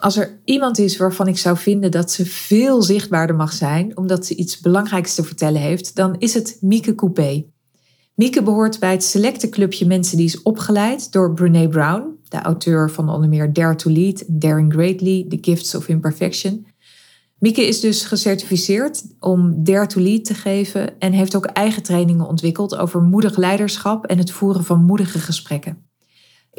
Als er iemand is waarvan ik zou vinden dat ze veel zichtbaarder mag zijn, omdat ze iets belangrijks te vertellen heeft, dan is het Mieke Coupé. Mieke behoort bij het selecte clubje mensen die is opgeleid door Brene Brown, de auteur van onder meer Dare to Lead, Daring Greatly, The Gifts of Imperfection. Mieke is dus gecertificeerd om Dare to Lead te geven en heeft ook eigen trainingen ontwikkeld over moedig leiderschap en het voeren van moedige gesprekken.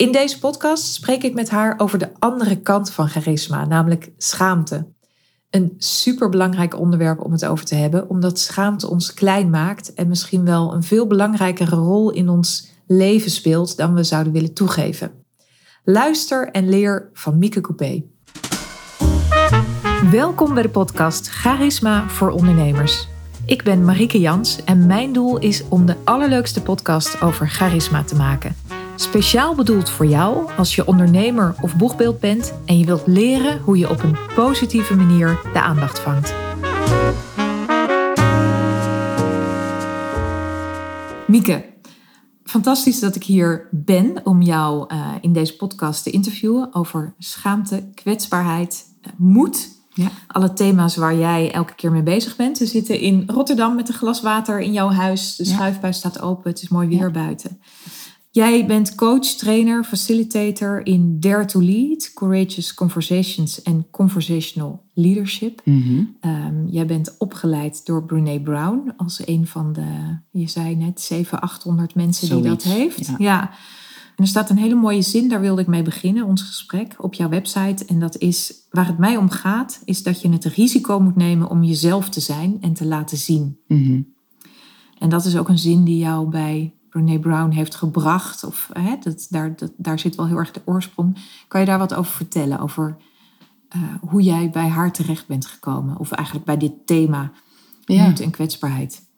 In deze podcast spreek ik met haar over de andere kant van charisma, namelijk schaamte. Een superbelangrijk onderwerp om het over te hebben, omdat schaamte ons klein maakt en misschien wel een veel belangrijkere rol in ons leven speelt dan we zouden willen toegeven. Luister en leer van Mieke Coupé. Welkom bij de podcast Charisma voor ondernemers. Ik ben Marike Jans en mijn doel is om de allerleukste podcast over charisma te maken. Speciaal bedoeld voor jou als je ondernemer of boegbeeld bent en je wilt leren hoe je op een positieve manier de aandacht vangt. Mieke, fantastisch dat ik hier ben om jou uh, in deze podcast te interviewen over schaamte, kwetsbaarheid, uh, moed. Ja. Alle thema's waar jij elke keer mee bezig bent. We zitten in Rotterdam met een glas water in jouw huis. De schuifbuis staat open. Het is mooi weer ja. buiten. Jij bent coach, trainer, facilitator in Dare to Lead, Courageous Conversations en Conversational Leadership. Mm um, jij bent opgeleid door Brene Brown als een van de, je zei net, 700, 800 mensen Zoiets, die dat heeft. ja. ja. En er staat een hele mooie zin, daar wilde ik mee beginnen, ons gesprek op jouw website. En dat is, waar het mij om gaat, is dat je het risico moet nemen om jezelf te zijn en te laten zien. Mhm. En dat is ook een zin die jou bij Brene Brown heeft gebracht. Of, hè, dat, daar, dat, daar zit wel heel erg de oorsprong. Kan je daar wat over vertellen? Over uh, hoe jij bij haar terecht bent gekomen? Of eigenlijk bij dit thema Ja. moed en kwetsbaarheid.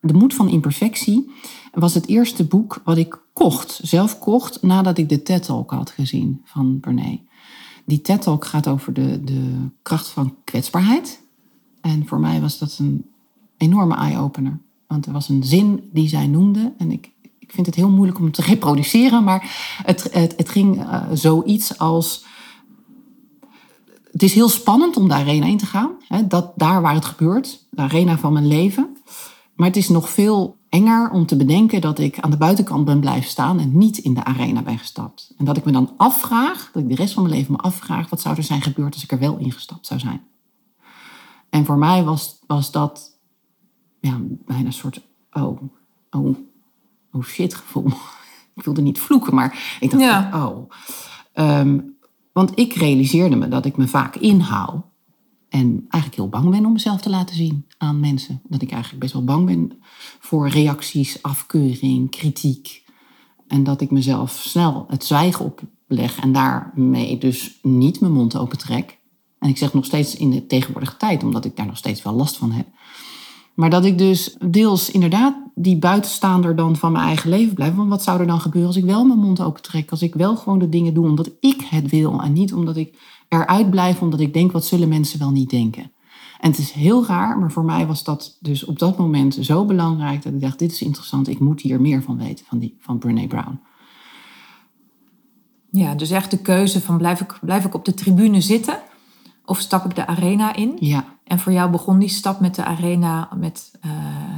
De Moed van Imperfectie was het eerste boek wat ik kocht, zelf kocht, nadat ik de TED-talk had gezien van Brené. Die TED-talk gaat over de, de kracht van kwetsbaarheid. En voor mij was dat een enorme eye-opener. Want er was een zin die zij noemde. En ik, ik vind het heel moeilijk om te reproduceren. Maar het, het, het ging uh, zoiets als... Het is heel spannend om de arena in te gaan. Hè, dat, daar waar het gebeurt. De arena van mijn leven. Maar het is nog veel enger om te bedenken dat ik aan de buitenkant ben blijven staan en niet in de arena ben gestapt. En dat ik me dan afvraag, dat ik de rest van mijn leven me afvraag, wat zou er zijn gebeurd als ik er wel ingestapt zou zijn. En voor mij was, was dat ja, bijna een soort, oh, oh, oh shit gevoel. Ik wilde niet vloeken, maar ik dacht, Ja. oh. Ehm, want ik realiseerde me dat ik me vaak inhoud. En eigenlijk heel bang ben om mezelf te laten zien aan mensen. Dat ik eigenlijk best wel bang ben voor reacties, afkeuring, kritiek. En dat ik mezelf snel het zwijgen opleg en daarmee dus niet mijn mond open trek. En ik zeg nog steeds in de tegenwoordige tijd, omdat ik daar nog steeds wel last van heb. Maar dat ik dus deels inderdaad die buitenstaander dan van mijn eigen leven blijf. Want wat zou er dan gebeuren als ik wel mijn mond open trek? Als ik wel gewoon de dingen doe omdat ik het wil. En niet omdat ik eruit blijf omdat ik denk wat zullen mensen wel niet denken. En het is heel raar, maar voor mij was dat dus op dat moment zo belangrijk. Dat ik dacht, dit is interessant, ik moet hier meer van weten, van, die, van Brene Brown. Ja, dus echt de keuze van blijf ik, blijf ik op de tribune zitten of stap ik de arena in? Ja, En voor jou begon die stap met de arena met uh,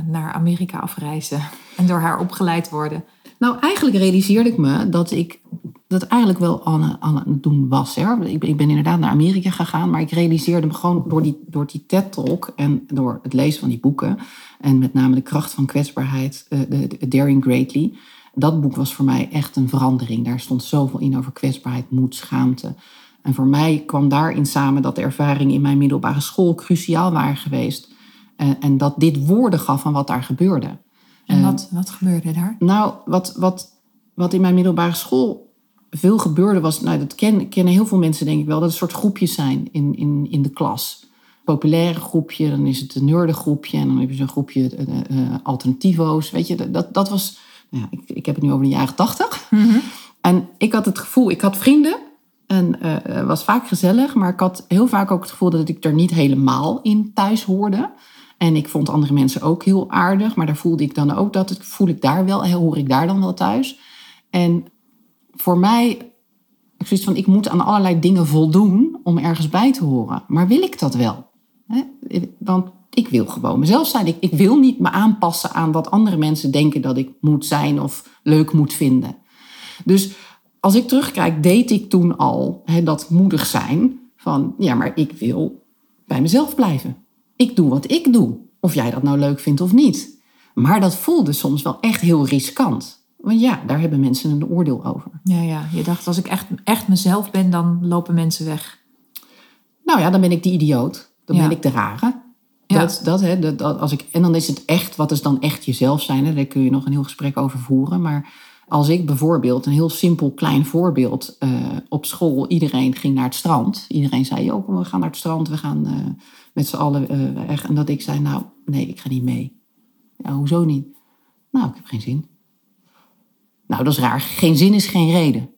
naar Amerika afreizen en door haar opgeleid worden. Nou, eigenlijk realiseerde ik me dat ik dat eigenlijk wel aan, aan het doen was. Hè. Ik, ik ben inderdaad naar Amerika gegaan, maar ik realiseerde me gewoon door die, door die TED-talk en door het lezen van die boeken, en met name de kracht van kwetsbaarheid, uh, de Daring Greatly. Dat boek was voor mij echt een verandering. Daar stond zoveel in over kwetsbaarheid, moed, schaamte. En voor mij kwam daarin samen dat de ervaringen in mijn middelbare school cruciaal waren geweest. En, en dat dit woorden gaf van wat daar gebeurde. En wat, wat gebeurde daar? Nou, wat, wat, wat in mijn middelbare school veel gebeurde was, nou, dat ken, kennen heel veel mensen denk ik wel, dat er soort groepjes zijn in, in, in de klas. Populaire groepje, dan is het een nerdengroepje en dan heb je zo'n groepje uh, uh, alternativo's. Weet je, dat, dat was, nou ja, ik, ik heb het nu over de jaren tachtig. Mhm. Mm-hmm. En ik had het gevoel, ik had vrienden en uh, het was vaak gezellig, maar ik had heel vaak ook het gevoel dat ik er niet helemaal in thuis hoorde. En ik vond andere mensen ook heel aardig, maar daar voelde ik dan ook dat het voel ik daar wel, hoor ik daar dan wel thuis. En voor mij Ik zoiets van, ik moet aan allerlei dingen voldoen om ergens bij te horen. Maar wil ik dat wel? Want ik wil gewoon mezelf zijn. Ik, ik wil niet me aanpassen aan wat andere mensen denken dat ik moet zijn of leuk moet vinden. Dus als ik terugkijk, deed ik toen al hè, dat moedig zijn van, ja, maar ik wil bij mezelf blijven. Ik doe wat ik doe, of jij dat nou leuk vindt of niet. Maar dat voelde soms wel echt heel riskant. Want ja, daar hebben mensen een oordeel over. Ja, ja. Je dacht, als ik echt, echt mezelf ben, dan lopen mensen weg. Nou ja, dan ben ik die idioot. Dan Ja. ben ik de rare. Ja. Dat, dat, hè, dat, dat- als ik, en dan is het echt, wat is dan echt jezelf zijn? Hè? Daar kun je nog een heel gesprek over voeren. Maar als ik bijvoorbeeld, een heel simpel klein voorbeeld, eh, op school, iedereen ging naar het strand. Iedereen zei, joh, we gaan naar het strand, we gaan eh, met z'n allen eh. En dat ik zei, nou, nee, ik ga niet mee. Ja, hoezo niet? Nou, ik heb geen zin. Nou, dat is raar. Geen zin is geen reden.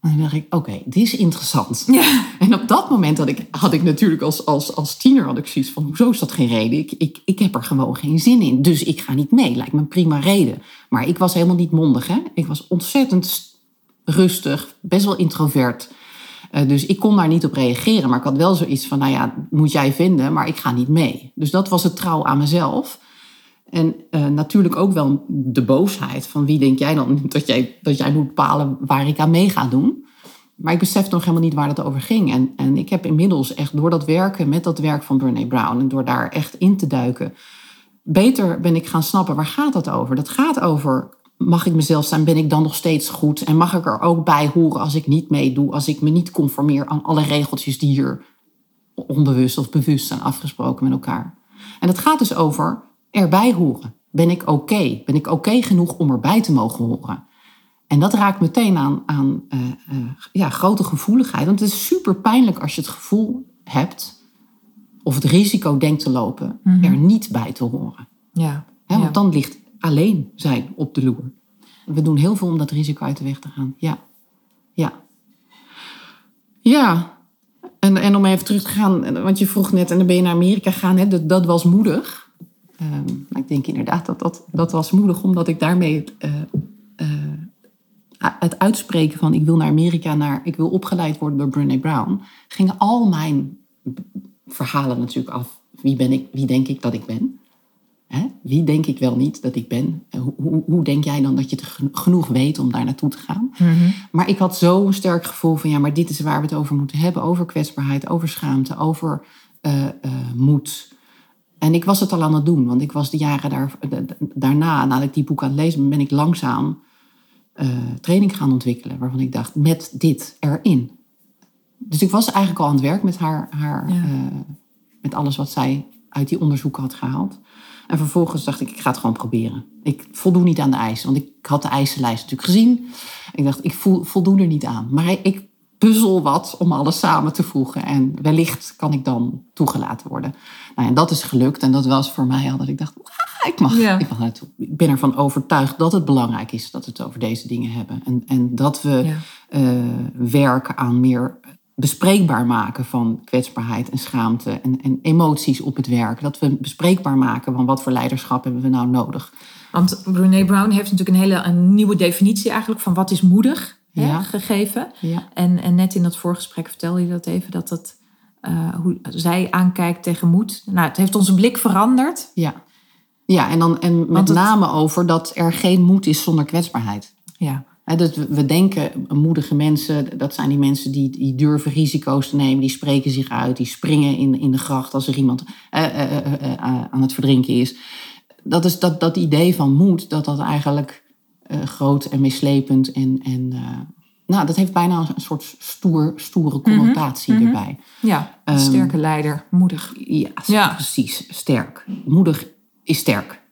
En dan dacht ik, oké, dit is interessant. Ja. En op dat moment had ik, had ik natuurlijk als, als, als tiener had ik zoiets van, hoezo is dat geen reden? Ik, ik, ik heb er gewoon geen zin in, dus ik ga niet mee. Lijkt me een prima reden. Maar ik was helemaal niet mondig, hè. Ik was ontzettend st- rustig, best wel introvert. Eh, dus ik kon daar niet op reageren. Maar ik had wel zoiets van, nou ja, moet jij vinden, maar ik ga niet mee. Dus dat was het trouw aan mezelf. En eh, natuurlijk ook wel de boosheid van wie denk jij dan dat jij, dat jij moet bepalen waar ik aan mee ga doen. Maar ik besefte nog helemaal niet waar het over ging. En, en ik heb inmiddels echt door dat werken met dat werk van Brene Brown en door daar echt in te duiken, beter ben ik gaan snappen waar gaat dat over. Dat gaat over, mag ik mezelf zijn, ben ik dan nog steeds goed? En mag ik er ook bij horen als ik niet meedoe, als ik me niet conformeer aan alle regeltjes die hier onbewust of bewust zijn afgesproken met elkaar. En het gaat dus over erbij horen. Ben ik oké? Ben ik oké genoeg om erbij te mogen horen? En dat raakt meteen aan, aan eh, eh, ja, grote gevoeligheid. Want het is super pijnlijk als je het gevoel hebt, of het risico denkt te lopen, er niet bij te horen. Ja. Want dan ligt alleen zijn op de loer. We doen heel veel om dat risico uit de weg te gaan. Ja. Ja. Ja. En, en om even terug te gaan, want je vroeg net, en dan ben je naar Amerika gegaan, hè, dat, dat was moedig. Ehm, nou, ik denk inderdaad dat, dat dat was moedig, omdat ik daarmee het, eh, eh, het uitspreken van ik wil naar Amerika, naar, ik wil opgeleid worden door Brené Brown, gingen al mijn verhalen natuurlijk af. Wie ben ik, wie denk ik dat ik ben? Hè? Wie denk ik wel niet dat ik ben? En Hoe, hoe, hoe denk jij dan dat je genoeg weet om daar naartoe te gaan? Maar ik had zo'n sterk gevoel van ja, maar dit is waar we het over moeten hebben. Over kwetsbaarheid, over schaamte, over eh, moed. En ik was het al aan het doen, want ik was de jaren daar, da- da- daarna, nadat ik die boek aan het lezen ben, ben ik langzaam eh, training gaan ontwikkelen. Waarvan ik dacht, met dit erin. Dus ik was eigenlijk al aan het werk met haar, haar Ja. eh, met alles wat zij uit die onderzoeken had gehaald. En vervolgens dacht ik, ik ga het gewoon proberen. Ik voldoe niet aan de eisen, want ik had de eisenlijst natuurlijk gezien. Ik dacht, ik voel, voldoen er niet aan. Maar ik puzzel wat om alles samen te voegen. En wellicht kan ik dan toegelaten worden. Nou, en dat is gelukt. En dat was voor mij al dat ik dacht, "Ah, ik mag, Ja. ik mag naartoe. Ik ben ervan overtuigd dat het belangrijk is dat we het over deze dingen hebben. En, en dat we Ja. eh, werken aan meer bespreekbaar maken van kwetsbaarheid en schaamte en, en emoties op het werk. Dat we bespreekbaar maken van wat voor leiderschap hebben we nou nodig. Want Brene Brown heeft natuurlijk een hele een nieuwe definitie eigenlijk van wat is moedig hè, Ja. gegeven. Ja. En, en net in dat voorgesprek vertelde je dat even, dat dat, eh, hoe zij aankijkt tegen moed. Nou, het heeft onze blik veranderd. Ja, ja en, dan, en met Want het- name over dat er geen moed is zonder kwetsbaarheid. Ja, dat we, we denken, moedige mensen, dat zijn die mensen die, die durven risico's te nemen, die spreken zich uit, die springen in, in de gracht als er iemand eh, eh, aan het verdrinken is. Dat is dat, dat idee van moed, dat dat eigenlijk eh, groot en meeslepend en, en eh, nou, dat heeft bijna een soort stoer, stoere connotatie erbij. ja een Ehm, sterke leider, moedig. Ja, Ja. precies. Sterk. Moedig is sterk.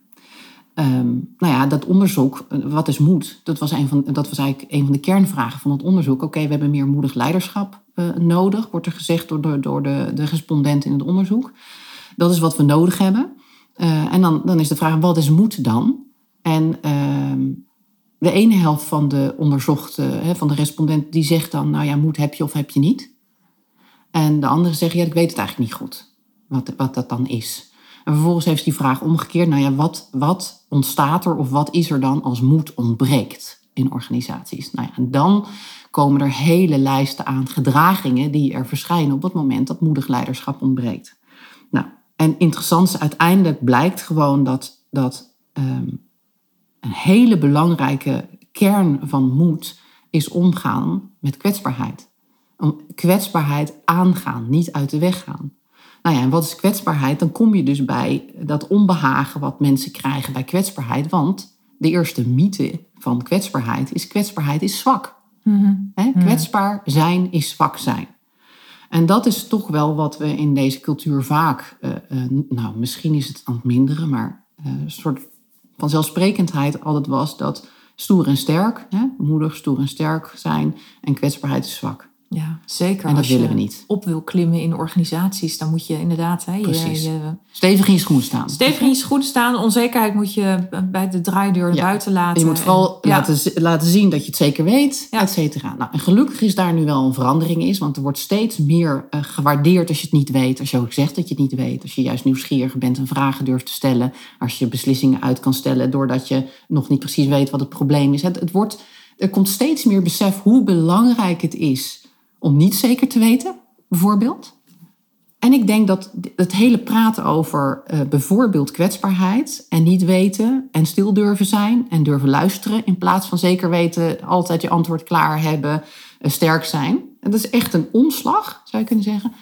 Ehm, nou ja, dat onderzoek, eh, wat is moed? Dat was, een van, dat was eigenlijk een van de kernvragen van het onderzoek. Oké, we hebben meer moedig leiderschap nodig, wordt er gezegd door, de, door de, de respondenten in het onderzoek. Dat is wat we nodig hebben. En dan, dan is de vraag, wat is moed dan? En ehm, de ene helft van de onderzochten, hè, van de respondenten, die zegt dan, nou ja, moed heb je of heb je niet. En de andere zeggen, ja, ik weet het eigenlijk niet goed, wat, wat dat dan is. En vervolgens heeft die vraag omgekeerd, nou ja, wat, wat ontstaat er of wat is er dan als moed ontbreekt in organisaties? Nou ja, en dan komen er hele lijsten aan gedragingen die er verschijnen op het moment dat moedig leiderschap ontbreekt. Nou, en interessant uiteindelijk blijkt gewoon dat, dat ehm, hele belangrijke kern van moed is omgaan met kwetsbaarheid. Om kwetsbaarheid aangaan, niet uit de weg gaan. Nou ja, en wat is kwetsbaarheid? Dan kom je dus bij dat onbehagen wat mensen krijgen bij kwetsbaarheid. Want de eerste mythe van kwetsbaarheid is kwetsbaarheid is zwak. Mm kwetsbaar zijn is zwak zijn. En dat is toch wel wat we in deze cultuur vaak, uh, uh, nou misschien is het aan het minderen, maar uh, een soort vanzelfsprekendheid altijd was dat stoer en sterk, hè, moedig, stoer en sterk zijn en kwetsbaarheid is zwak. Ja, zeker. En dat willen we niet. op wil klimmen in organisaties, dan moet je inderdaad... Hè, Precies. Je, je, stevig in je schoenen staan. Stevig in je schoenen staan. Onzekerheid moet je bij de draaideur naar buiten laten. Je moet vooral en, laten, laten zien dat je het zeker weet, ja. et cetera. Nou, en gelukkig is daar nu wel een verandering in. Want er wordt steeds meer uh, gewaardeerd als je het niet weet. Als je ook zegt dat je het niet weet. Als je juist nieuwsgierig bent en vragen durft te stellen. Als je beslissingen uit kan stellen doordat je nog niet precies weet wat het probleem is. Het, het wordt, er komt steeds meer besef hoe belangrijk het is om niet zeker te weten, bijvoorbeeld. En ik denk dat het hele praten over uh, bijvoorbeeld kwetsbaarheid en niet weten en stil durven zijn en durven luisteren in plaats van zeker weten, altijd je antwoord klaar hebben, uh, sterk zijn. En dat is echt een omslag, zou je kunnen zeggen.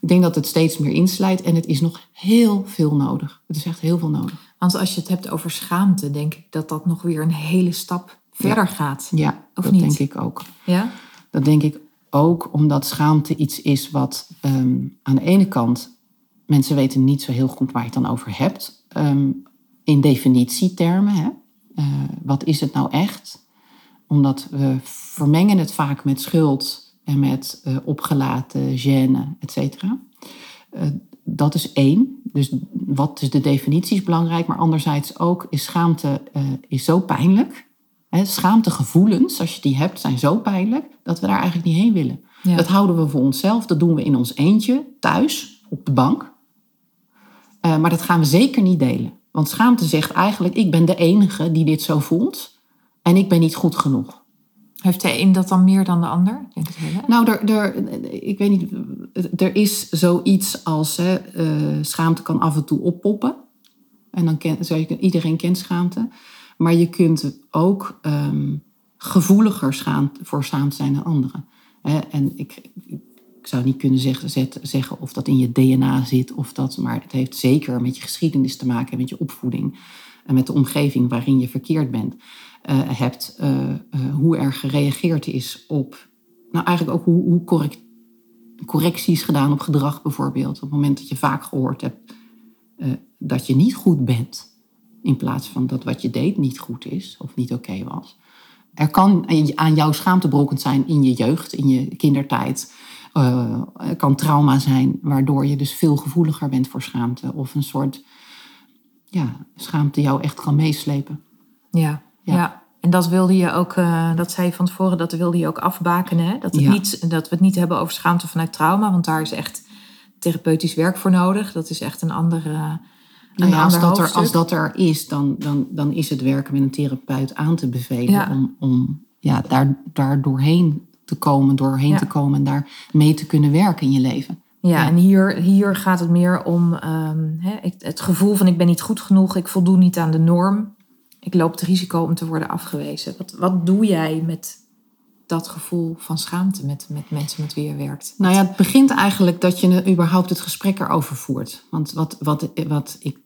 Ik denk dat het steeds meer inslijt en het is nog heel veel nodig. Het is echt heel veel nodig. Want als je het hebt over schaamte, denk ik dat dat nog weer een hele stap verder ja. gaat. Ja, of dat niet? denk ik ook. Ja? Dat denk ik ook omdat schaamte iets is wat um, aan de ene kant mensen weten niet zo heel goed waar je het dan over hebt. Um, in definitietermen, hè? Uh, wat is het nou echt? Omdat we vermengen het vaak met schuld en met uh, opgelaten, gêne, et cetera. Uh, dat is één. Dus wat is de definitie is belangrijk, maar anderzijds ook is schaamte is zo pijnlijk. He, schaamtegevoelens, als je die hebt, zijn zo pijnlijk dat we daar eigenlijk niet heen willen. Ja. Dat houden we voor onszelf, dat doen we in ons eentje, thuis, op de bank. Uh, maar dat gaan we zeker niet delen. Want schaamte zegt eigenlijk, ik ben de enige die dit zo voelt en ik ben niet goed genoeg. Heeft de een dat dan meer dan de ander? Denk het nou, er, er, ik weet niet, er is zoiets als hè, uh, schaamte kan af en toe oppoppen. En dan ken, iedereen kent schaamte. Maar je kunt ook um, gevoeliger schaam, voor zijn dan anderen. En ik, ik zou niet kunnen zeggen, zeggen of dat in je DNA zit, of dat, maar het heeft zeker met je geschiedenis te maken, met je opvoeding en met de omgeving waarin je verkeerd bent. Uh, hebt uh, uh, hoe er gereageerd is op, nou eigenlijk ook hoe, hoe correct, correcties gedaan op gedrag bijvoorbeeld. Op het moment dat je vaak gehoord hebt dat je niet goed bent in plaats van dat wat je deed niet goed is of niet oké okay was. Er kan aan jouw schaamte brokkend zijn in je jeugd, in je kindertijd. Uh, er kan trauma zijn, waardoor je dus veel gevoeliger bent voor schaamte. Of een soort ja, schaamte jou echt kan meeslepen. Ja, ja. ja. En dat wilde je ook, uh, dat zei je van tevoren, dat wilde je ook afbakenen. Hè? Dat, het Ja. niet, dat we het niet hebben over schaamte vanuit trauma, want daar is echt therapeutisch werk voor nodig. Dat is echt een andere. Nou ja, als, dat er, als dat er is, dan, dan, dan is het werken met een therapeut aan te bevelen Ja. om, om ja, daar, daar doorheen te komen, doorheen Ja. te komen en daar mee te kunnen werken in je leven. Ja, en hier, hier gaat het meer om ehm, het gevoel van ik ben niet goed genoeg, ik voldoe niet aan de norm. Ik loop het risico om te worden afgewezen. Wat, wat doe jij met dat gevoel van schaamte met, met mensen met wie je werkt? Nou ja, het begint eigenlijk dat je überhaupt het gesprek erover voert. Want wat, wat, wat ik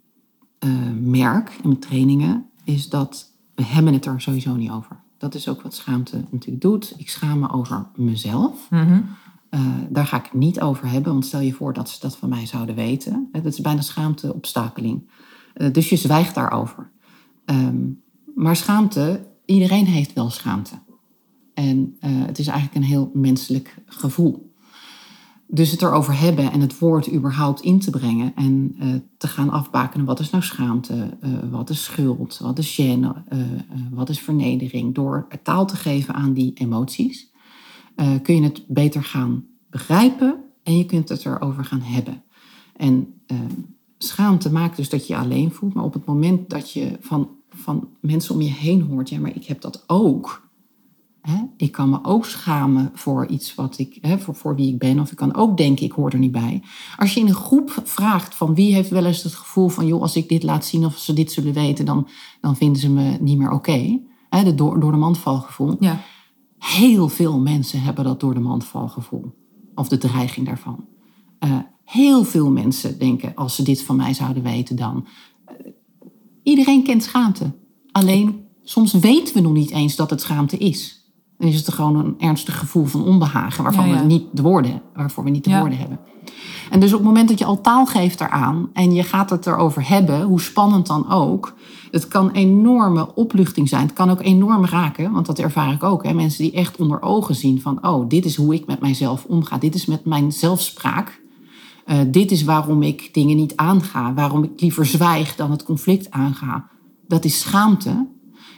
eh, merk in mijn trainingen is dat we hebben het er sowieso niet over. Dat is ook wat schaamte natuurlijk doet. Ik schaam me over mezelf. Mhm. Eh, daar ga ik het niet over hebben, want stel je voor dat ze dat van mij zouden weten. Dat is bijna schaamteopstapeling. Eh, dus je zwijgt daarover. Ehm, maar schaamte, iedereen heeft wel schaamte. En eh, het is eigenlijk een heel menselijk gevoel. Dus het erover hebben en het woord überhaupt in te brengen en eh, te gaan afbakenen. Wat is nou schaamte? Eh, wat is schuld? Wat is gêne? Wat is vernedering? Door taal te geven aan die emoties kun je het beter gaan begrijpen en je kunt het erover gaan hebben. En eh, schaamte maakt dus dat je je alleen voelt, maar op het moment dat je van, van mensen om je heen hoort, ja, maar ik heb dat ook? Ik kan me ook schamen voor iets wat ik, hè, voor, voor wie ik ben. Of ik kan ook denken, ik hoor er niet bij. Als je in een groep vraagt van wie heeft wel eens het gevoel van... joh, als ik dit laat zien of ze dit zullen weten... dan, dan vinden ze me niet meer oké. De door, door de mandvalgevoel. Ja. Heel veel mensen hebben dat door de mandvalgevoel. Of de dreiging daarvan. Eh, heel veel mensen denken, als ze dit van mij zouden weten dan... eh, iedereen kent schaamte. Alleen, soms weten we nog niet eens dat het schaamte is. Dan is het gewoon een ernstig gevoel van onbehagen... waarvan Ja, ja. we niet de woorden, waarvoor we niet de Ja. woorden hebben. En dus op het moment dat je al taal geeft eraan... en je gaat het erover hebben, hoe spannend dan ook... het kan enorme opluchting zijn. Het kan ook enorm raken, want dat ervaar ik ook. Hè? Mensen die echt onder ogen zien van... oh, dit is hoe ik met mijzelf omga. Dit is met mijn zelfspraak. Eh, dit is waarom ik dingen niet aanga. Waarom ik liever zwijg dan het conflict aanga. Dat is schaamte.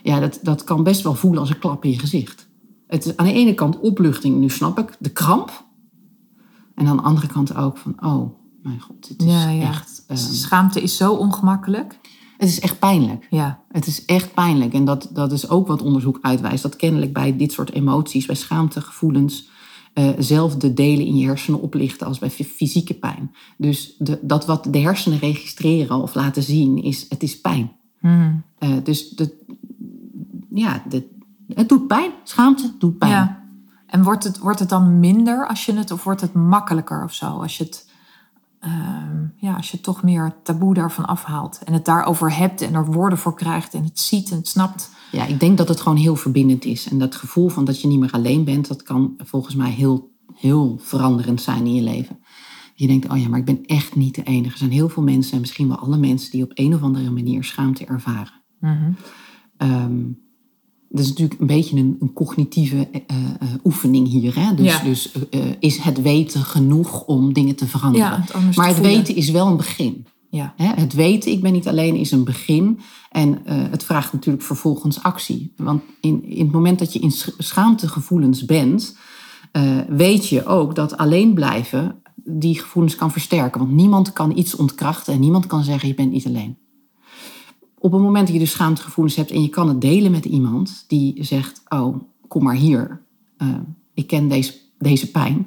Ja, dat, dat kan best wel voelen als een klap in je gezicht. Het is aan de ene kant opluchting, nu snap ik, de kramp. En aan de andere kant ook van, oh, mijn god, dit is Ja, ja. echt... eh, Schaamte is zo ongemakkelijk. het is echt pijnlijk. Ja. Het is echt pijnlijk. En dat, dat is ook wat onderzoek uitwijst. Dat kennelijk bij dit soort emoties, bij schaamte, gevoelens, eh, zelf de delen in je hersenen oplichten als bij fy- fysieke pijn. Dus de, dat wat de hersenen registreren of laten zien, is het is pijn. Hmm. Eh, dus de, ja, de, het doet pijn. Schaamte doet pijn. ja. En wordt het, wordt het dan minder als je het, of wordt het makkelijker of zo? Als je het, ehm, ja, als je toch meer taboe daarvan afhaalt. En het daarover hebt en er woorden voor krijgt en het ziet en het snapt. Ja, ik denk dat het gewoon heel verbindend is. En dat gevoel van dat je niet meer alleen bent, dat kan volgens mij heel, heel veranderend zijn in je leven. Je denkt, oh ja, maar ik ben echt niet de enige. Er zijn heel veel mensen, en misschien wel alle mensen, die op een of andere manier schaamte ervaren. Ehm, dat is natuurlijk een beetje een, een cognitieve eh, eh, oefening hier. Hè? Dus, Ja. dus eh, is het weten genoeg om dingen te veranderen? Ja, het anders maar het voelen. weten is wel een begin. Ja. Hè, Het weten, ik ben niet alleen, is een begin. En het vraagt natuurlijk vervolgens actie. Want in, in het moment dat je in sch- schaamtegevoelens bent, weet je ook dat alleen blijven die gevoelens kan versterken. Want niemand kan iets ontkrachten en niemand kan zeggen je bent niet alleen. Op het moment dat je dus schaamtegevoelens hebt en je kan het delen met iemand die zegt, oh, kom maar hier, Eh, ik ken deze, deze pijn,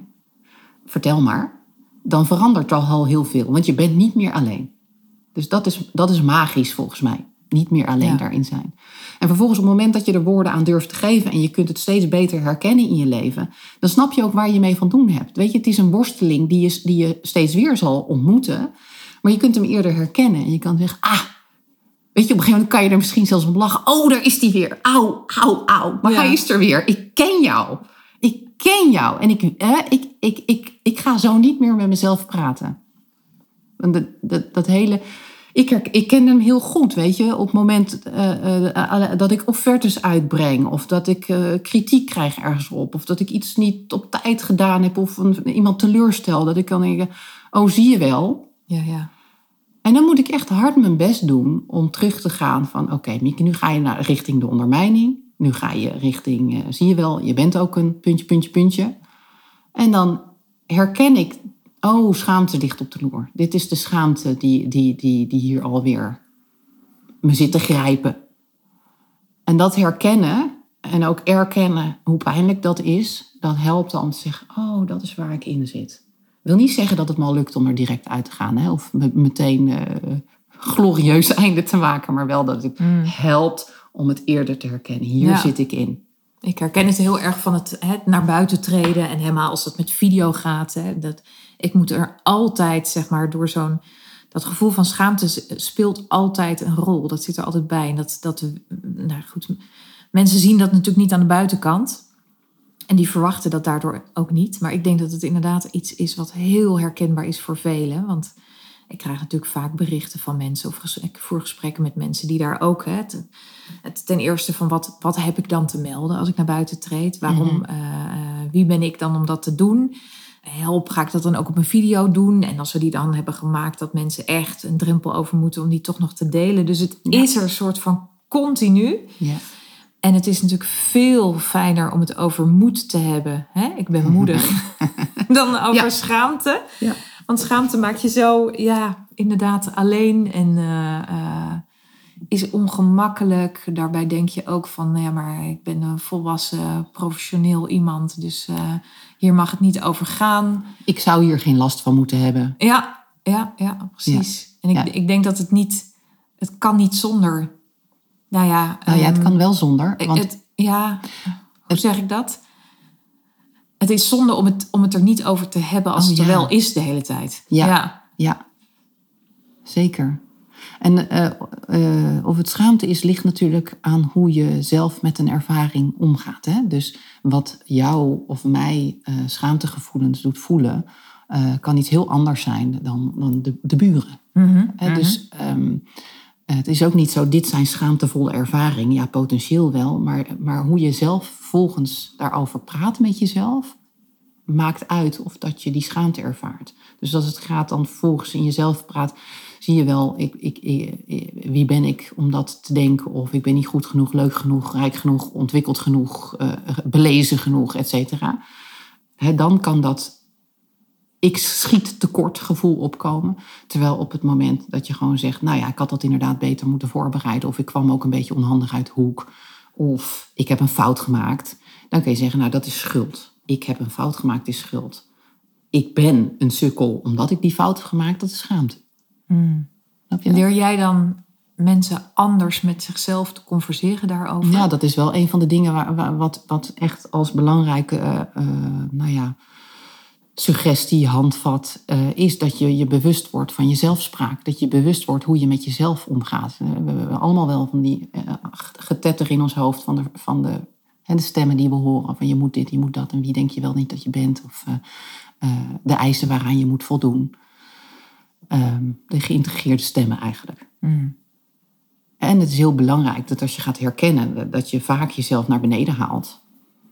vertel maar, dan verandert al al heel veel, want je bent niet meer alleen. Dus dat is, dat is magisch volgens mij. Niet meer alleen Ja. daarin zijn. En vervolgens op het moment dat je er woorden aan durft te geven en je kunt het steeds beter herkennen in je leven, dan snap je ook waar je mee van doen hebt. Weet je, het is een worsteling die je, die je steeds weer zal ontmoeten, maar je kunt hem eerder herkennen en je kan zeggen, ah, weet je, op een gegeven moment kan je er misschien zelfs om lachen. Oh, daar is die weer. Auw, auw, auw. Maar Ja. hij is er weer. Ik ken jou. Ik ken jou. En ik, eh, ik, ik, ik, ik ga zo niet meer met mezelf praten. Want dat, dat, dat hele... Ik, ik ken hem heel goed, weet je. Op het moment eh, eh, dat ik offertes uitbreng... of dat ik eh, kritiek krijg ergens op... of dat ik iets niet op tijd gedaan heb... of een, iemand teleurstel, dat ik kan denken... oh, zie je wel, Ja, ja. En dan moet ik echt hard mijn best doen om terug te gaan van... oké, Mieke, nu ga je naar, richting de ondermijning. Nu ga je richting, eh, zie je wel, je bent ook een puntje, puntje, puntje. En dan herken ik, oh, schaamte ligt op de loer. Dit is de schaamte die, die, die, die hier alweer me zit te grijpen. En dat herkennen en ook erkennen hoe pijnlijk dat is... dat helpt dan te zeggen, oh, dat is waar ik in zit. Wil niet zeggen dat het me al lukt om er direct uit te gaan. Hè? Of me- meteen eh glorieus einde te maken. Maar wel dat het helpt om het eerder te herkennen. Hier Ja. zit ik in. Ik herken het heel erg van het, het naar buiten treden. En helemaal als het met video gaat. Hè, dat, ik moet er altijd, zeg maar, door zo'n... Dat gevoel van schaamte speelt altijd een rol. Dat zit er altijd bij. En dat, dat, nou goed, mensen zien dat natuurlijk niet aan de buitenkant. En die verwachten dat daardoor ook niet. Maar ik denk dat het inderdaad iets is wat heel herkenbaar is voor velen. Want ik krijg natuurlijk vaak berichten van mensen of ik voer gesprekken met mensen die daar ook. Hè, het, het, ten eerste van wat, wat heb ik dan te melden als ik naar buiten treed? Waarom, eh, eh, wie ben ik dan om dat te doen? Help, ga ik dat dan ook op een video doen? En als we die dan hebben gemaakt, dat mensen echt een drempel over moeten om die toch nog te delen. Dus het Ja. is er een soort van continu. Ja. En het is natuurlijk veel fijner om het over moed te hebben. Hè? Ik ben moedig. dan over Ja. schaamte. Ja. Want schaamte maakt je zo, ja, inderdaad alleen. En eh, eh, is ongemakkelijk. Daarbij denk je ook van, nou ja, maar ik ben een volwassen, professioneel iemand. Dus uh, hier mag het niet over gaan. Ik zou hier geen last van moeten hebben. Ja, ja, ja precies. En ik, ik denk dat het niet, het kan niet zonder. Nou ja, nou ja het ehm, kan wel zonder. Want... Het, ja, hoe zeg ik dat? Het is zonde om het, om het er niet over te hebben als oh, het er wel is de hele tijd. Ja, ja. zeker. En uh, of het schaamte is, ligt natuurlijk aan hoe je zelf met een ervaring omgaat. Hè? Dus wat jou of mij uh, schaamtegevoelens doet voelen, kan iets heel anders zijn dan, dan de, de buren. Mm Dus um, het is ook niet zo, dit zijn schaamtevolle ervaringen. Ja, potentieel wel, maar, maar hoe je zelf volgens daarover praat met jezelf, maakt uit of dat je die schaamte ervaart. Dus als het gaat dan vervolgens in jezelf praat, zie je wel, ik, ik, wie ben ik om dat te denken? Of ik ben niet goed genoeg, leuk genoeg, rijk genoeg, ontwikkeld genoeg, uh, belezen genoeg, et cetera. Dan kan dat ik schiet tekort gevoel opkomen. Terwijl op het moment dat je gewoon zegt, nou ja, ik had dat inderdaad beter moeten voorbereiden. Of ik kwam ook een beetje onhandig uit de hoek. Of ik heb een fout gemaakt. Dan kun je zeggen, nou dat is schuld. Ik heb een fout gemaakt, is schuld. Ik ben een sukkel omdat ik die fout heb gemaakt, dat is schaamte. Hmm. Leer jij dan mensen anders met zichzelf te converseren daarover? Ja, dat is wel een van de dingen waar, wat, wat echt als belangrijke, uh, uh, nou ja, suggestie, handvat, uh, is dat je je bewust wordt van je zelfspraak. Dat je bewust wordt hoe je met jezelf omgaat. we hebben allemaal wel van die getetter in ons hoofd van de, van de, de stemmen die we horen. Van je moet dit, je moet dat en wie denk je wel niet dat je bent. Of de eisen waaraan je moet voldoen. Ehm, de geïntegreerde stemmen eigenlijk. Mm. En het is heel belangrijk dat als je gaat herkennen, dat je vaak jezelf naar beneden haalt.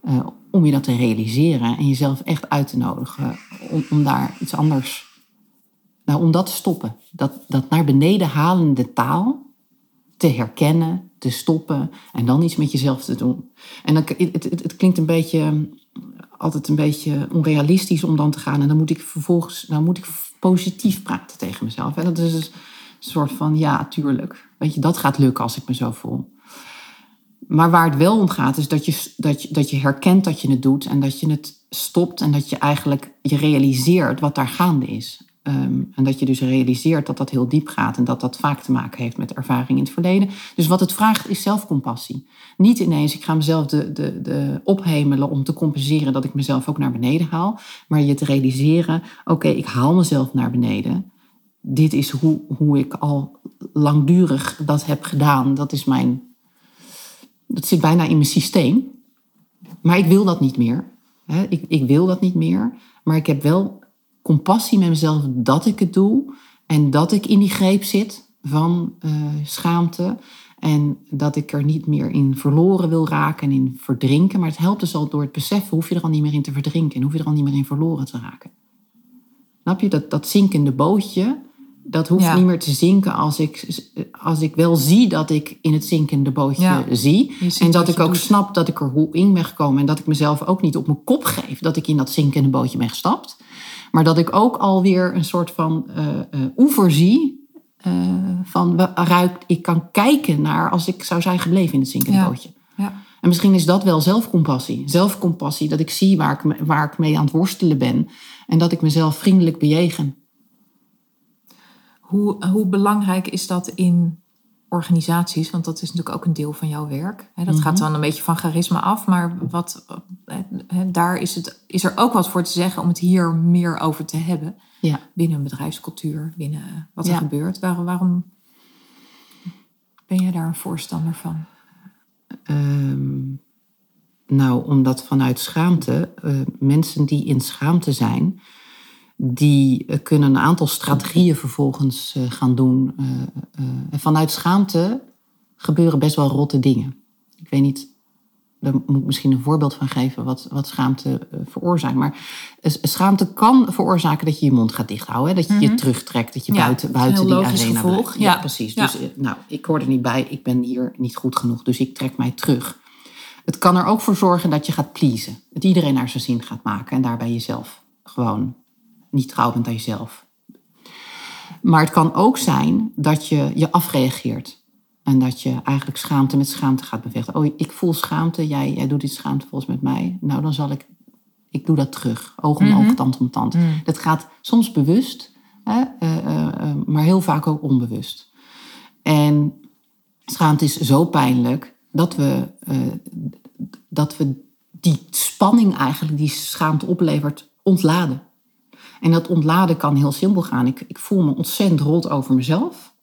Uh, om je dat te realiseren en jezelf echt uit te nodigen om, om daar iets anders, nou, om dat te stoppen. Dat, dat naar beneden halende taal te herkennen, te stoppen en dan iets met jezelf te doen. En dan, het, het, het klinkt een beetje, altijd een beetje onrealistisch om dan te gaan en dan moet ik vervolgens, dan moet ik positief praten tegen mezelf. En dat is dus een soort van, ja, tuurlijk. Weet je, dat gaat lukken als ik me zo voel. Maar waar het wel om gaat, is dat je, dat, je, dat je herkent dat je het doet en dat je het stopt en dat je eigenlijk je realiseert wat daar gaande is. Ehm, en dat je dus realiseert dat dat heel diep gaat en dat dat vaak te maken heeft met ervaring in het verleden. Dus wat het vraagt is zelfcompassie. Niet ineens, ik ga mezelf de, de, de ophemelen om te compenseren dat ik mezelf ook naar beneden haal. Maar je te realiseren, oké, ik haal mezelf naar beneden. Dit is hoe, hoe ik al langdurig dat heb gedaan. Dat is mijn, dat zit bijna in mijn systeem. Maar ik wil dat niet meer. Ik, ik wil dat niet meer. Maar ik heb wel compassie met mezelf dat ik het doe en dat ik in die greep zit van uh, schaamte en dat ik er niet meer in verloren wil raken en in verdrinken. Maar het helpt dus al door het beseffen, hoef je er al niet meer in te verdrinken en hoef je er al niet meer in verloren te raken. Snap je? Dat, dat zinkende bootje, dat hoeft niet meer te zinken als ik, als ik wel zie dat ik in het zinkende bootje zie. En dat ik ook snap dat ik er hoe in ben gekomen en dat ik mezelf ook niet op mijn kop geef dat ik in dat zinkende bootje ben gestapt. Maar dat ik ook alweer een soort van uh, oever zie. Uh, van waaruit ik kan kijken naar als ik zou zijn gebleven in het zinkende bootje. Ja. En misschien is dat wel zelfcompassie. Zelfcompassie, dat ik zie waar ik, waar ik mee aan het worstelen ben. En dat ik mezelf vriendelijk bejegen. Hoe, hoe belangrijk is dat in organisaties, want dat is natuurlijk ook een deel van jouw werk. Dat gaat mhm. dan een beetje van charisma af, maar wat, daar is, het, is er ook wat voor te zeggen om het hier meer over te hebben. Ja. Binnen een bedrijfscultuur, binnen wat er gebeurt. Waarom, waarom ben je daar een voorstander van? Ehm, nou, omdat vanuit schaamte, uh, mensen die in schaamte zijn, die eh, kunnen een aantal strategieën vervolgens eh, gaan doen. Uh, vanuit schaamte gebeuren best wel rotte dingen. Ik weet niet, daar moet ik misschien een voorbeeld van geven wat, wat schaamte veroorzaakt. Maar schaamte kan veroorzaken dat je je mond gaat dichthouden. Dat je je mhm. terugtrekt, dat je buiten, buiten die arena blijft. Ja, ja, precies. Dus nou, ik hoor er niet bij, ik ben hier niet goed genoeg, dus ik trek mij terug. Het kan er ook voor zorgen dat je gaat pleasen. Dat iedereen naar zijn zin gaat maken en daarbij jezelf gewoon niet trouw bent aan jezelf. Maar het kan ook zijn dat je je afreageert. En dat je eigenlijk schaamte met schaamte gaat bevechten. Oh, ik voel schaamte, jij, jij doet iets schaamtevols met mij. Nou, dan zal ik, ik doe dat terug. Oog om oog, tand om tand. Dat gaat soms bewust, hè, eh, eh, eh, maar heel vaak ook onbewust. En schaamte is zo pijnlijk dat we, dat we die spanning eigenlijk die schaamte oplevert ontladen. En dat ontladen kan heel simpel gaan. Ik, ik voel me ontzettend rot over mezelf.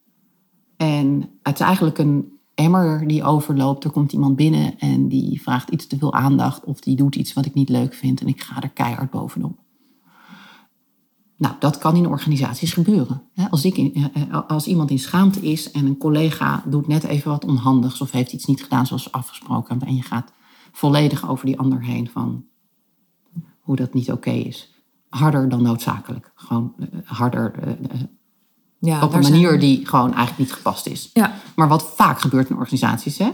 En het is eigenlijk een emmer die overloopt. Er komt iemand binnen en die vraagt iets te veel aandacht. Of die doet iets wat ik niet leuk vind. En ik ga er keihard bovenop. Nou, dat kan in organisaties gebeuren. Als, ik eh, eh, als iemand in schaamte is en een collega doet net even wat onhandigs of heeft iets niet gedaan zoals afgesproken en je gaat volledig over die ander heen van hoe dat niet oké is. Harder dan noodzakelijk. Gewoon eh, harder Ja, op een zijn- manier die gewoon eigenlijk niet gepast is. Ja. Maar wat vaak gebeurt in organisaties, hè?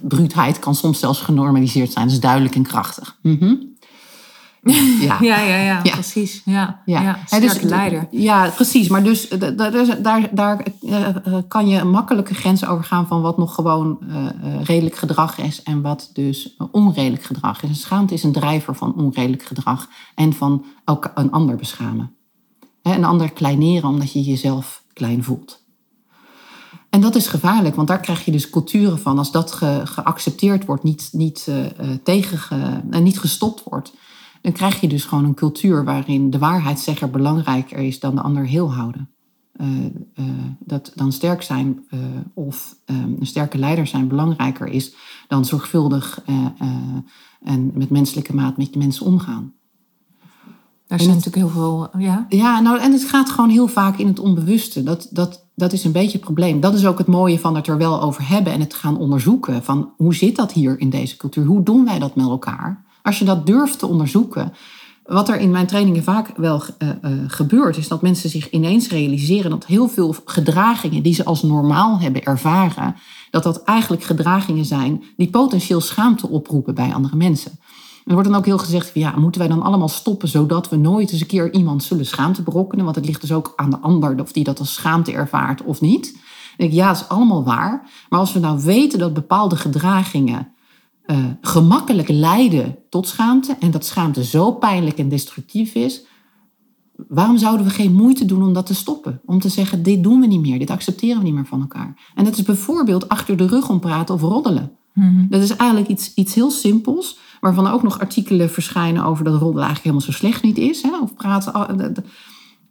bruutheid kan soms zelfs genormaliseerd zijn. Dat is duidelijk en krachtig. Mhm. Ja. Ja, ja, ja, Ja. precies. Ja, Ja, ja. Dus- sterke leider. Ja, precies. Maar dus da- da- daar, daar, eh, eh, kan je een makkelijke grens over gaan van wat nog gewoon eh, redelijk gedrag is en wat dus onredelijk gedrag is. En schaamte is een drijver van onredelijk gedrag en van ook een ander beschamen. Hè, een ander kleineren omdat je jezelf klein voelt. En dat is gevaarlijk, want daar krijg je dus culturen van. Als dat ge- geaccepteerd wordt, niet, niet, tegen en niet gestopt wordt, dan krijg je dus gewoon een cultuur waarin de waarheidszegger belangrijker is dan de ander heel houden. Eh, eh, dat dan sterk zijn eh, of eh, een sterke leider zijn belangrijker is dan zorgvuldig en met menselijke maat met je mensen omgaan. Daar zijn natuurlijk heel veel... Ja, Ja, nou, en het gaat gewoon heel vaak in het onbewuste. Dat, dat, dat is een beetje het probleem. Dat is ook het mooie van het er wel over hebben en het gaan onderzoeken. Van hoe zit dat hier in deze cultuur? Hoe doen wij dat met elkaar? Als je dat durft te onderzoeken. Wat er in mijn trainingen vaak wel eh, eh, gebeurt, is dat mensen zich ineens realiseren dat heel veel gedragingen die ze als normaal hebben ervaren, dat dat eigenlijk gedragingen zijn die potentieel schaamte oproepen bij andere mensen. Er wordt dan ook heel gezegd, van, ja, moeten wij dan allemaal stoppen zodat we nooit eens een keer iemand zullen schaamte berokkenen? Want het ligt dus ook aan de ander of die dat als schaamte ervaart of niet. Denk ik, ja, dat is allemaal waar. Maar als we nou weten dat bepaalde gedragingen eh, gemakkelijk leiden tot schaamte en dat schaamte zo pijnlijk en destructief is, waarom zouden we geen moeite doen om dat te stoppen? Om te zeggen, dit doen we niet meer, dit accepteren we niet meer van elkaar. En dat is bijvoorbeeld achter de rug om praten of roddelen. Dat is eigenlijk iets, iets heel simpels, waarvan er ook nog artikelen verschijnen over dat roddelen eigenlijk helemaal zo slecht niet is. Hè? Of praten.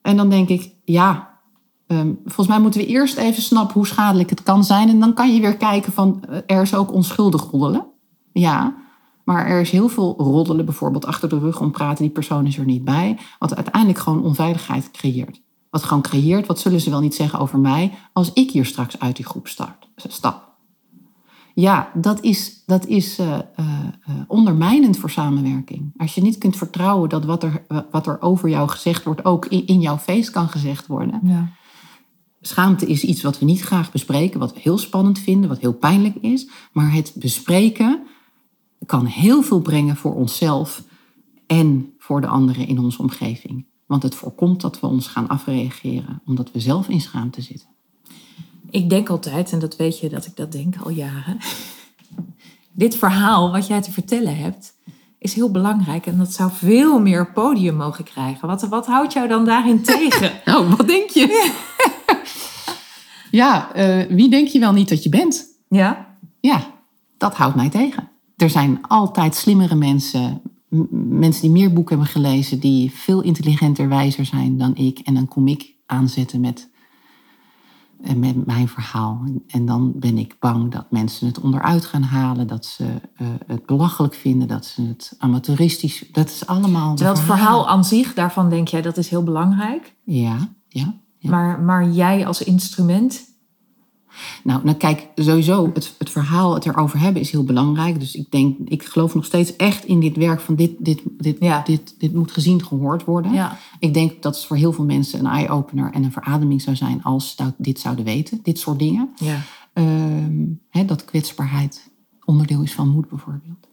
En dan denk ik, ja, ehm, volgens mij moeten we eerst even snappen hoe schadelijk het kan zijn. En dan kan je weer kijken van, eh, er is ook onschuldig roddelen. Ja, maar er is heel veel roddelen, bijvoorbeeld achter de rug om praten, die persoon is er niet bij. Wat uiteindelijk gewoon onveiligheid creëert. Wat gewoon creëert, wat zullen ze wel niet zeggen over mij als ik hier straks uit die groep start, stap. Ja, dat is, dat is eh, eh, eh, ondermijnend voor samenwerking. Als je niet kunt vertrouwen dat wat er, wat er over jou gezegd wordt, ook in, in jouw feest kan gezegd worden. ja. Schaamte is iets wat we niet graag bespreken, wat we heel spannend vinden, wat heel pijnlijk is. Maar het bespreken kan heel veel brengen voor onszelf en voor de anderen in onze omgeving. Want het voorkomt dat we ons gaan afreageren, omdat we zelf in schaamte zitten. Ik denk altijd, en dat weet je dat ik dat denk al jaren. Dit verhaal wat jij te vertellen hebt, is heel belangrijk. En dat zou veel meer podium mogen krijgen. Wat, wat houdt jou dan daarin tegen? Oh, wat denk je? ja, eh, wie denk je wel niet dat je bent? Ja? Ja, dat houdt mij tegen. Er zijn altijd slimmere mensen, mensen die meer boeken hebben gelezen, die veel intelligenter, wijzer zijn dan ik. En dan kom ik aanzetten met, eh, met mijn verhaal. En dan ben ik bang dat mensen het onderuit gaan halen, dat ze eh, het belachelijk vinden, dat ze het amateuristisch. Dat is allemaal. Terwijl het verhaal aan zich, daarvan denk jij dat is heel belangrijk. Ja, ja. ja. Maar, maar jij als instrument. Nou, nou kijk, sowieso het, het verhaal, het erover hebben is heel belangrijk. Dus ik denk, ik geloof nog steeds echt in dit werk van dit, dit, dit, Ja. dit, dit moet gezien, gehoord worden. Ja. Ik denk dat het voor heel veel mensen een eye-opener en een verademing zou zijn als ze dit zouden weten, dit soort dingen. Ja. Ehm, dat kwetsbaarheid onderdeel is van moed bijvoorbeeld.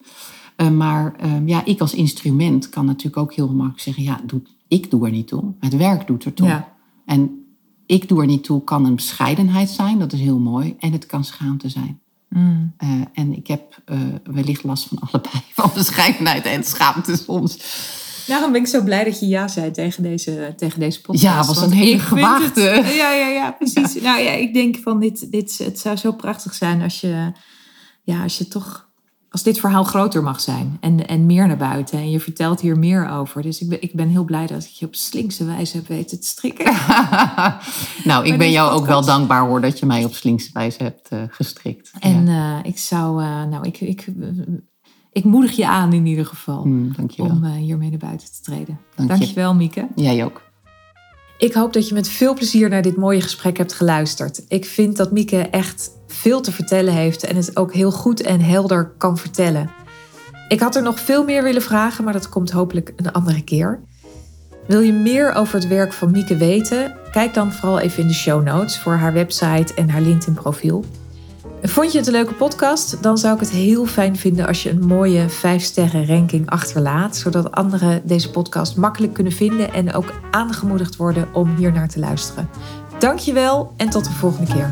Eh, maar ehm, ja, ik als instrument kan natuurlijk ook heel makkelijk zeggen, ja, doe, ik doe er niet toe. Het werk doet er toe. Ja. En ik doe er niet toe kan een bescheidenheid zijn, dat is heel mooi. En het kan schaamte zijn. Mm. Eh, en ik heb eh, wellicht last van allebei, van bescheidenheid en schaamte soms. Daarom ben ik zo blij dat je ja zei tegen deze, tegen deze podcast. Ja, was een hele gewaagde. het- ja, ja, ja, precies. Nou ja, ik denk van dit, dit, het zou zo prachtig zijn als je, ja, als je toch, als dit verhaal groter mag zijn en, en meer naar buiten. En je vertelt hier meer over. Dus ik ben, ik ben heel blij dat ik je op slinkse wijze heb weten te strikken. nou, ik ben jou ook wel dankbaar hoor dat je mij op slinkse wijze hebt eh, gestrikt. En ja. eh, ik zou, eh, nou, ik, ik, ik moedig je aan in ieder geval. Hmm. Om hiermee naar buiten te treden. Dank je. Dankjewel, Mieke. Jij ook. Ik hoop dat je met veel plezier naar dit mooie gesprek hebt geluisterd. Ik vind dat Mieke echt veel te vertellen heeft en het ook heel goed en helder kan vertellen. Ik had er nog veel meer willen vragen, maar dat komt hopelijk een andere keer. Wil je meer over het werk van Mieke weten? Kijk dan vooral even in de show notes voor haar website en haar LinkedIn-profiel. Vond je het een leuke podcast? Dan zou ik het heel fijn vinden als je een mooie 5-sterren ranking achterlaat, zodat anderen deze podcast makkelijk kunnen vinden en ook aangemoedigd worden om hier naar te luisteren. Dankjewel en tot de volgende keer.